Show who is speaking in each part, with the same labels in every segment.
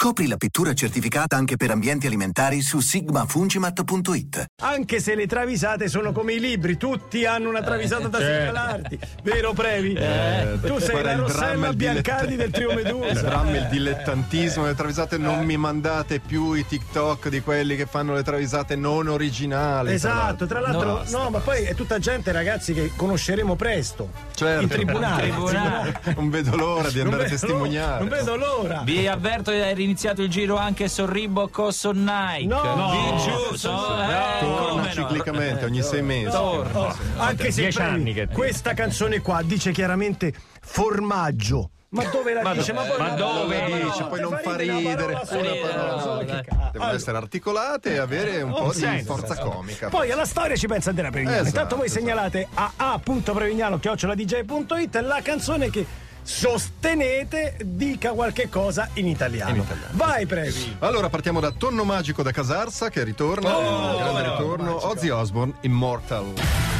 Speaker 1: Scopri la pittura certificata anche per ambienti alimentari su sigmafungimat.it.
Speaker 2: Anche se le travisate sono come i libri, tutti hanno una travisata da
Speaker 3: certo.
Speaker 2: segnalarti. Vero Previ?
Speaker 3: Eh,
Speaker 2: tu sei la
Speaker 3: il dramma
Speaker 2: Rossella
Speaker 3: il
Speaker 2: Biancardi del trio
Speaker 3: Il
Speaker 2: Medusa.
Speaker 3: dramma e il dilettantismo delle travisate, non mi mandate più i TikTok di quelli che fanno le travisate non originali.
Speaker 2: Esatto, tra l'altro, no, ma poi è tutta gente, ragazzi, che conosceremo presto.
Speaker 3: Certo.
Speaker 2: In tribunale.
Speaker 4: Tribunale.
Speaker 3: Non vedo l'ora di
Speaker 2: Non
Speaker 3: andare a testimoniare.
Speaker 2: Non vedo l'ora.
Speaker 4: Vi avverto che è riniziato il giro anche su Reebok o su Nike.
Speaker 2: No.
Speaker 4: Di giù, so, eh,
Speaker 3: Torna
Speaker 4: no.
Speaker 3: ciclicamente ogni sei mesi.
Speaker 4: Torna.
Speaker 2: Oh, anche se
Speaker 5: anni che-
Speaker 2: questa canzone qua dice chiaramente formaggio. Ma dove la dice? Ma, poi
Speaker 5: ma
Speaker 2: la-
Speaker 5: dove
Speaker 2: la-
Speaker 3: dice? Poi non fa ridere. Una parola.
Speaker 2: so cazzo.
Speaker 3: Devono essere articolate e avere un po' di
Speaker 2: senso.
Speaker 3: forza comica.
Speaker 2: Poi alla storia ci pensa Andrea Prevignano.
Speaker 3: Esatto,
Speaker 2: Intanto voi
Speaker 3: esatto.
Speaker 2: segnalate a a.prevignano.it la canzone che sostenete dica qualche cosa in italiano.
Speaker 3: In italiano.
Speaker 2: Vai Previ.
Speaker 3: Allora partiamo da Tonno Magico da Casarsa che ritorna,
Speaker 2: Oh,
Speaker 3: grande ritorno, Ozzy Osbourne, Immortal.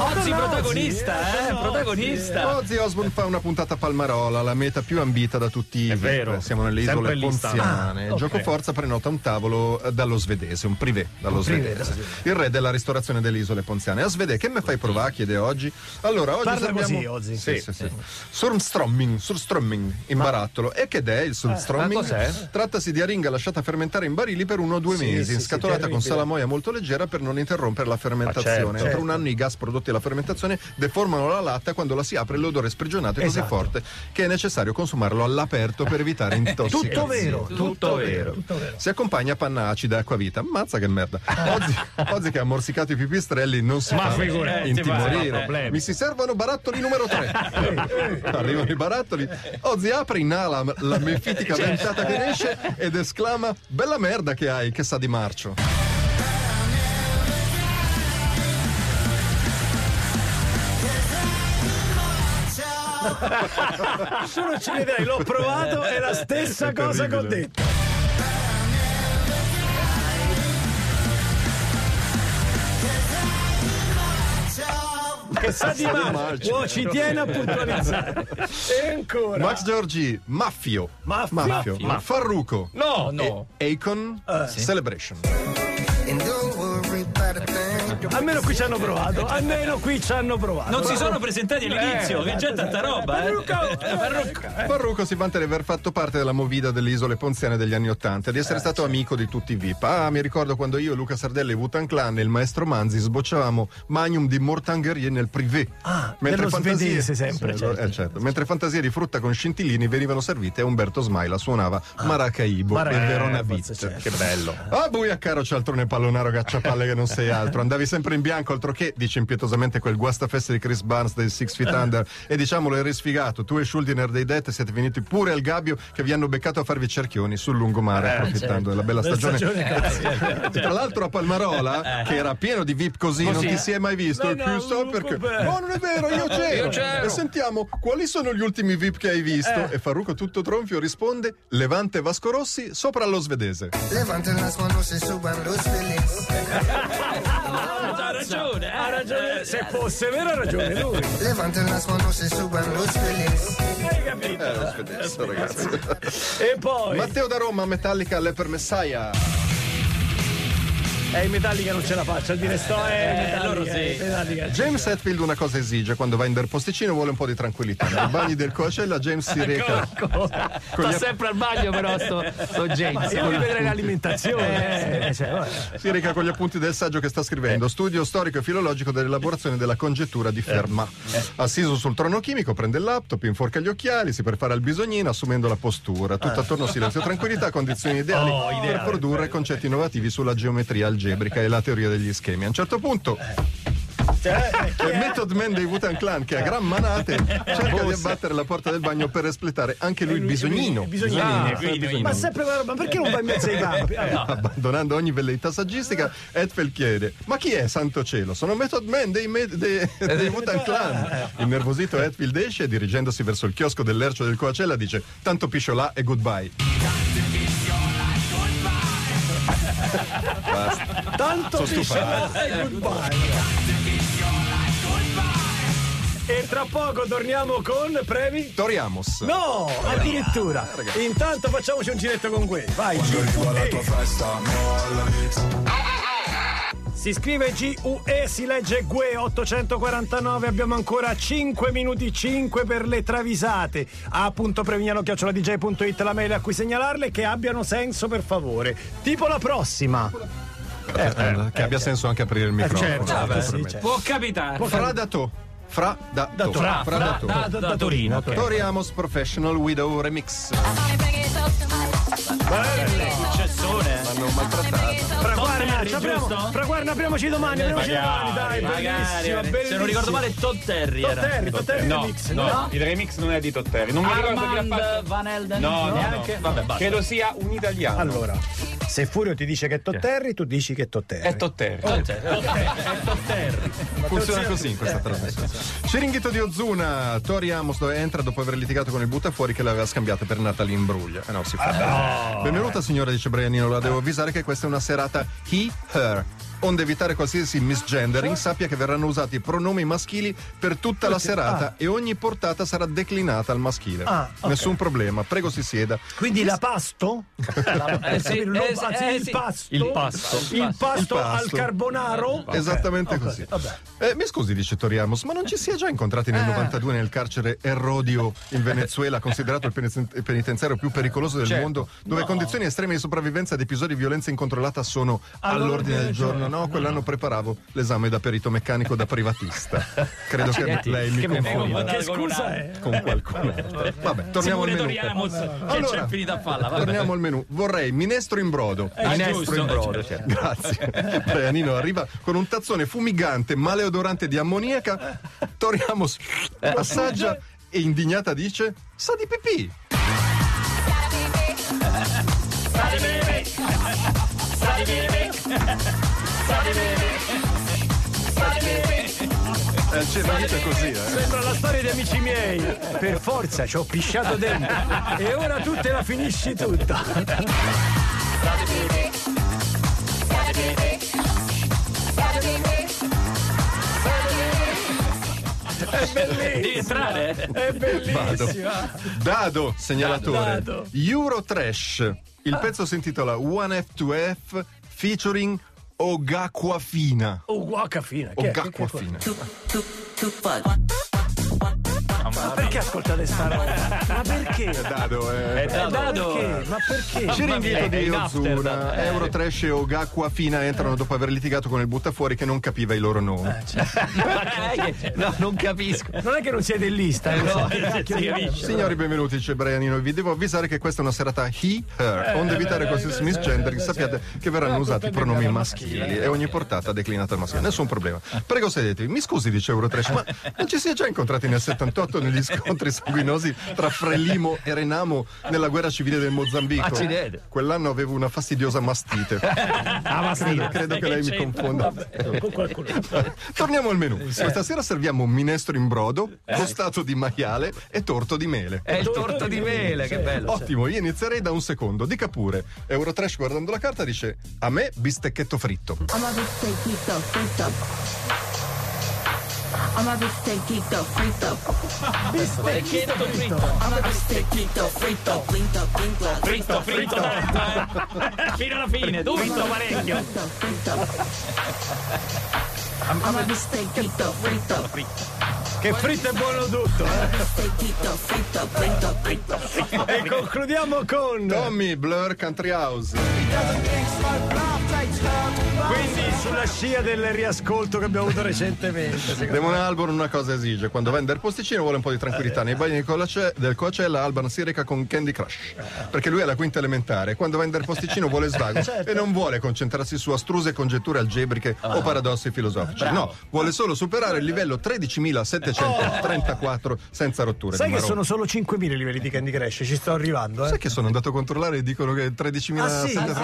Speaker 4: Ozzy protagonista, eh, protagonista.
Speaker 3: Ozzy Osbourne fa una puntata a Palmarola, la meta più ambita da tutti i
Speaker 5: È vero.
Speaker 3: Siamo nelle isole ponziane.
Speaker 2: Ah, ok.
Speaker 3: Gioco Forza prenota un tavolo eh, dallo svedese, un privé dallo
Speaker 2: privé,
Speaker 3: svedese. Il re della ristorazione delle isole ponziane. A Svede, che me fai provare? chiede oggi. Allora, oggi
Speaker 2: Parla
Speaker 3: serviamo...
Speaker 2: così, Ozzy.
Speaker 3: Sì,
Speaker 2: Sì,
Speaker 3: sì, sì. Surströmming, surströmming in barattolo. E che è il surströmming?
Speaker 5: ma cos'è?
Speaker 3: Trattasi di aringa lasciata fermentare in barili per uno o due
Speaker 2: Sì,
Speaker 3: mesi,
Speaker 2: sì, sì,
Speaker 3: scatolata con salamoia molto leggera per non interrompere la fermentazione.
Speaker 5: certo.
Speaker 3: Entro un anno i gas prodotti dalla fermentazione deformano la latta quando la si apre l'odore sprigionato è così
Speaker 2: Esatto.
Speaker 3: forte che è necessario consumarlo all'aperto per evitare intossicazioni.
Speaker 2: Tutto vero,
Speaker 5: Tutto vero.
Speaker 2: tutto vero.
Speaker 3: Si accompagna a panna acida e acquavita. Mazza che merda. Oggi, oggi che ha morsicato i pipistrelli non si
Speaker 5: Ma
Speaker 3: fa
Speaker 5: figurati,
Speaker 3: intimorire. Mi si servono barattoli numero 3. Arrivano i barattoli. Ozzy apre, inala la mefitica ventata che ne esce ed esclama: Bella merda che hai, che sa di marcio.
Speaker 2: Non ci vedrai, l'ho provato, è la stessa
Speaker 3: È
Speaker 2: cosa che ho detto. Che sa di
Speaker 3: marcio.
Speaker 2: oh, ci tiene a puntualizzare. E ancora.
Speaker 3: Max Giorgi, Maffio.
Speaker 2: Maffio.
Speaker 3: Ma Farruco.
Speaker 5: No, no.
Speaker 3: E- Akon, Celebration.
Speaker 2: Qui ci hanno provato, almeno qui ci hanno provato.
Speaker 4: Non si sono presentati all'inizio, che già tanta roba, eh.
Speaker 2: Parrucco.
Speaker 3: Farruco si vanta di aver fatto parte della movida delle isole ponziane degli anni Ottanta, di essere stato amico di tutti i VIP. Ah, mi ricordo quando io, Luca Sardelli, Wutan Clan e il maestro Manzi sbocciavamo Magnum di Mortangherie nel privé.
Speaker 2: Ah, dello svedese sempre,
Speaker 3: Sì,
Speaker 2: certo.
Speaker 3: eh, certo. Mentre fantasie di frutta con scintillini venivano servite e Umberto Smaila suonava Maracaibo
Speaker 2: Mara-
Speaker 3: e Verona
Speaker 2: eh,
Speaker 3: Beat.
Speaker 2: certo.
Speaker 5: Che bello.
Speaker 3: Ah, buia caro cialtrone pallonaro gacciapalle che non sei altro. Andavi sempre in bianco, altro che, dice impietosamente quel guastafeste di Chris Barnes dei Six Feet Under. E diciamolo, eri sfigato. Tu e Schuldiner dei Det siete venuti pure al gabbio che vi hanno beccato a farvi cerchioni sul lungomare, approfittando della bella stagione.
Speaker 2: stagione classica.
Speaker 3: Tra l'altro a Palmarola, che era pieno di VIP così, non ti si è mai visto.
Speaker 2: No, no, Luca,
Speaker 3: perché. No, non è vero, io c'ero.
Speaker 5: Io c'ero.
Speaker 3: E sentiamo, quali sono gli ultimi VIP che hai visto? E Farruco tutto tronfio risponde, Levante Vasco Rossi sopra lo svedese.
Speaker 6: Levanten las manos y suban los feliz.
Speaker 4: Ha ragione, eh.
Speaker 2: Ha ragione, se fosse vero ha ragione lui.
Speaker 6: Levanten las manos y suban los feliz.
Speaker 2: Hai capito?
Speaker 3: Eh, lo ragazzi.
Speaker 2: E poi
Speaker 3: Matteo da Roma, Metallica, Le per Messiah.
Speaker 2: È in Metallica non ce la faccio a dire sto è Metallica,
Speaker 4: loro sì.
Speaker 2: è Metallica.
Speaker 3: James Hetfield una cosa esige quando va in del posticino vuole un po' di tranquillità. Nei bagni del Coacella James si reca con
Speaker 4: Sta
Speaker 3: gli,
Speaker 4: sempre al bagno però sto, sto James.
Speaker 2: Io mi vedrei l'alimentazione. eh, cioè,
Speaker 3: si reca con gli appunti del saggio che sta scrivendo, studio storico e filologico dell'elaborazione della congettura di Fermat. Assiso sul trono chimico, prende il laptop, inforca gli occhiali, si prepara al bisognino assumendo la postura. Tutto attorno silenzio e tranquillità, condizioni ideali per produrre concetti innovativi sulla geometria algebrica e la teoria degli schemi. A un certo punto
Speaker 2: Cioè, eh?
Speaker 3: Method Man dei Wutan Clan che a gran manate cerca di abbattere la porta del bagno per espletare anche lui il bisognino.
Speaker 2: Il bisognino.
Speaker 4: Ah,
Speaker 2: Eh,
Speaker 4: bisognino.
Speaker 2: Ma sempre ma perché non vai in mezzo ai campi? Eh,
Speaker 3: Abbandonando ogni velleità saggistica, Edfeld chiede: Ma chi è Santo Cielo? Sono Method Man dei, me- dei, dei Wutan Clan. Innervosito, Edfield esce e dirigendosi verso il chiosco dell'ercio del Coacella dice: Tanto piscio là e goodbye. Basta.
Speaker 2: Tanto
Speaker 3: Sono stufato.
Speaker 2: goodbye. E tra poco torniamo con premi?
Speaker 3: Toriamos.
Speaker 2: No, addirittura. Intanto facciamoci un giretto con quelli. Vai, G-U-E. Si scrive G-U-E, si legge GUE 849. Abbiamo ancora 5 minuti 5 per le travisate. a.premiano.it la mail a cui segnalarle che abbiano senso per favore. Tipo la prossima.
Speaker 3: Eh, che abbia senso anche aprire il microfono.
Speaker 2: certo, certo, sì, certo.
Speaker 4: Può capitare.
Speaker 3: Fra dato. Fra da to.
Speaker 2: Fra-
Speaker 3: Fra da to.
Speaker 4: Da, da, da Torino. ok.
Speaker 3: Toriamos Professional Widow Remix.
Speaker 4: Successone.
Speaker 3: L'hanno maltrattata.
Speaker 2: Fra ci apriamo- fra guarda, apriamoci domani, apriamoci domani, dai,
Speaker 4: Magari,
Speaker 2: bellissima, bellissima.
Speaker 4: Se non ricordo male, Todd Terry
Speaker 2: Todd
Speaker 4: era.
Speaker 2: Terry, Todd Terry
Speaker 5: No,
Speaker 2: remix,
Speaker 5: no, il remix non è di Totteri. Non mi ricordo chi l'ha fatto.
Speaker 4: Van Elden?
Speaker 5: No, no,
Speaker 4: neanche?
Speaker 5: no.
Speaker 4: Vabbè, basta.
Speaker 5: Credo sia un italiano.
Speaker 2: Allora, se Furio ti dice che è Todd Terry, tu dici che è Todd Terry.
Speaker 5: È
Speaker 4: Terry, ok, è Todd Terry.
Speaker 3: Funziona così in questa trasmissione. Ciringhito di Ozuna, Tori Amos entra dopo aver litigato con il buttafuori che l'aveva scambiata per Natalie Imbruglia. Eh no, si fa. Benvenuta signora, dice Brianino, la devo avvisare che questa è una serata he, her. Onde evitare qualsiasi misgendering, sappia che verranno usati pronomi maschili per tutta la serata e ogni portata sarà declinata al maschile.
Speaker 2: Ah, ok.
Speaker 3: Nessun problema, prego si sieda.
Speaker 2: Quindi la pasto?
Speaker 4: Eh, sì,
Speaker 2: Lo-
Speaker 4: eh, eh,
Speaker 2: il pasto?
Speaker 4: Il pasto.
Speaker 2: Il pasto, al carbonaro? Ok,
Speaker 3: Esattamente
Speaker 2: ok,
Speaker 3: così.
Speaker 2: Vabbè.
Speaker 3: Eh, mi scusi, dice Toriamos, ma non ci si è già incontrati nel 92 nel carcere Errodio in Venezuela, considerato il penitenziario più pericoloso del mondo, dove condizioni estreme di sopravvivenza ed episodi di violenza incontrollata sono all'ordine del giorno? No, quell'anno preparavo l'esame da perito meccanico da privatista. Credo che lei mi confonda.
Speaker 2: Che scusa è?
Speaker 3: con qualcun altro. Vabbè, torniamo al menù. Allora,
Speaker 4: c'è finita a falla. vabbè.
Speaker 3: Torniamo al menù. Vorrei minestro in brodo.
Speaker 4: Minestro giusto, in brodo,
Speaker 3: certo. Grazie. Brianino arriva con un tazzone fumigante, maleodorante di ammoniaca. Toriamos assaggia e indignata dice: Sa di pipì. Eh, il cervellito è così, eh.
Speaker 2: Sembra la storia di amici miei. Per forza, ci ho pisciato dentro. E ora tu te la finisci tutta. È
Speaker 4: Devi
Speaker 2: bellissima.
Speaker 4: entrare?
Speaker 2: È
Speaker 3: Vado.
Speaker 2: bellissima.
Speaker 3: Dado, segnalatore.
Speaker 2: Dado.
Speaker 3: Eurotrash. Il pezzo si intitola 1F2F featuring Ogaquafina.
Speaker 2: Oh, guacca fina. Ma perché ascoltate sta roba? Ma perché?
Speaker 3: Dado, eh.
Speaker 4: È Dado.
Speaker 2: Perché? Ma perché?
Speaker 3: Ciringhito
Speaker 4: È
Speaker 3: di Ozuna,
Speaker 4: eh.
Speaker 3: Eurotrash e Ogaquafina entrano dopo aver litigato con il buttafuori che non capiva i loro nomi.
Speaker 4: No, non capisco.
Speaker 2: Non è che non siete in lista, eh,
Speaker 4: No, capisce.
Speaker 3: Signori, benvenuti, c'è Brianino. Vi devo avvisare che questa è una serata he, her. Onde evitare qualsiasi misgendering, sappiate che verranno usati pronomi maschili e ogni portata declinata al maschile. Nessun problema. Prego, sedetevi. Mi scusi, dice Eurotrash, ma non ci si è già incontrati nel 78 negli scontri sanguinosi tra Frelimo e Renamo nella guerra civile del Mozambico?
Speaker 4: Accidenti.
Speaker 3: Quell'anno avevo una fastidiosa mastite. Credo, credo che lei mi confonda. Torniamo al menù. Questa sera serviamo minestrro in brodo, costato di maiale e torto di mele.
Speaker 4: È il torto di mele, che bello.
Speaker 3: Ottimo, io inizierei da un secondo. Dica pure. Eurotrash guardando la carta dice: A me bistecchetto fritto.
Speaker 7: A bistecchito frito. I'm a bistecchito frito.
Speaker 4: Bistecchito fritto.
Speaker 7: I'm a bistecchito frito. Flinto, flinto,
Speaker 4: Fritto, fritto. Fino alla fine, fritto parecchio.
Speaker 7: frito, frito. I'm a bistecchito frito.
Speaker 2: Che fritto è buono tutto. eh. E concludiamo con.
Speaker 3: Tommy Blur Country House.
Speaker 2: Quindi sulla scia del riascolto che abbiamo avuto recentemente.
Speaker 3: Demone Alborn una cosa esige, quando vende il posticino vuole un po' di tranquillità. Nei bagni del Coacella Alban si reca con Candy Crush, perché lui è la quinta elementare. Quando vende il posticino vuole svago certo. e non vuole concentrarsi su astruse congetture algebriche ah. o paradossi filosofici. Bravo. No, vuole solo superare il livello 13.734 senza rotture.
Speaker 2: Sai che sono solo 5.000 i livelli di Candy Crush, ci sto arrivando. Eh.
Speaker 3: Sai che sono andato a controllare e dicono che 13.734
Speaker 2: ah, sì?
Speaker 3: ah,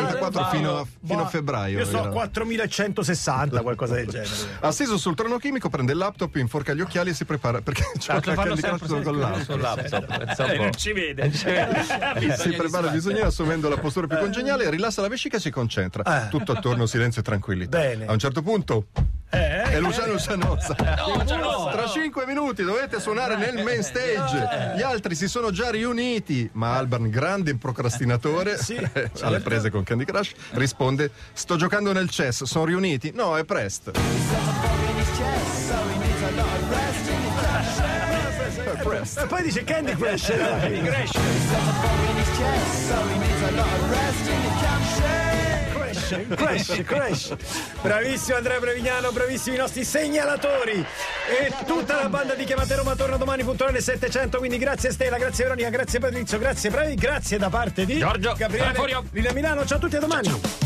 Speaker 3: fino, fino, a
Speaker 2: boh.
Speaker 3: febbraio.
Speaker 2: Io so
Speaker 3: 4.100
Speaker 2: 160, qualcosa del genere.
Speaker 3: Asseso sul trono chimico, prende il laptop, inforca gli occhiali e si prepara perché gioca a Candy Crush con
Speaker 4: laptop. laptop.
Speaker 2: Eh, non ci vede.
Speaker 3: si prepara bisogna bisogno assumendo la postura più congeniale, rilassa la vescica e si concentra.
Speaker 2: Eh.
Speaker 3: Tutto attorno silenzio e tranquillità.
Speaker 2: Bene.
Speaker 3: A un certo punto
Speaker 2: eh,
Speaker 3: è Luciano Cianosa. Tra cinque minuti dovete suonare nel main stage. Gli altri si sono già riuniti, ma Alban, grande procrastinatore,
Speaker 2: Sì,
Speaker 3: alle
Speaker 2: certo.
Speaker 3: prese con Candy Crush, risponde: Sto giocando nel chess, sono riuniti? No, è presto. È presto.
Speaker 2: E poi dice Candy Crush. Candy Crush. Crash, crash, crash. Bravissimo Andrea Brevignano, bravissimi i nostri segnalatori. E tutta la banda di Chiamate Roma torna domani puntuale alle 700. Quindi grazie Stella, grazie Veronica, grazie Patrizio, grazie Bravi, grazie da parte di
Speaker 4: Giorgio,
Speaker 2: Gabriele. Lilla Milano. Ciao a tutti a domani.
Speaker 8: Il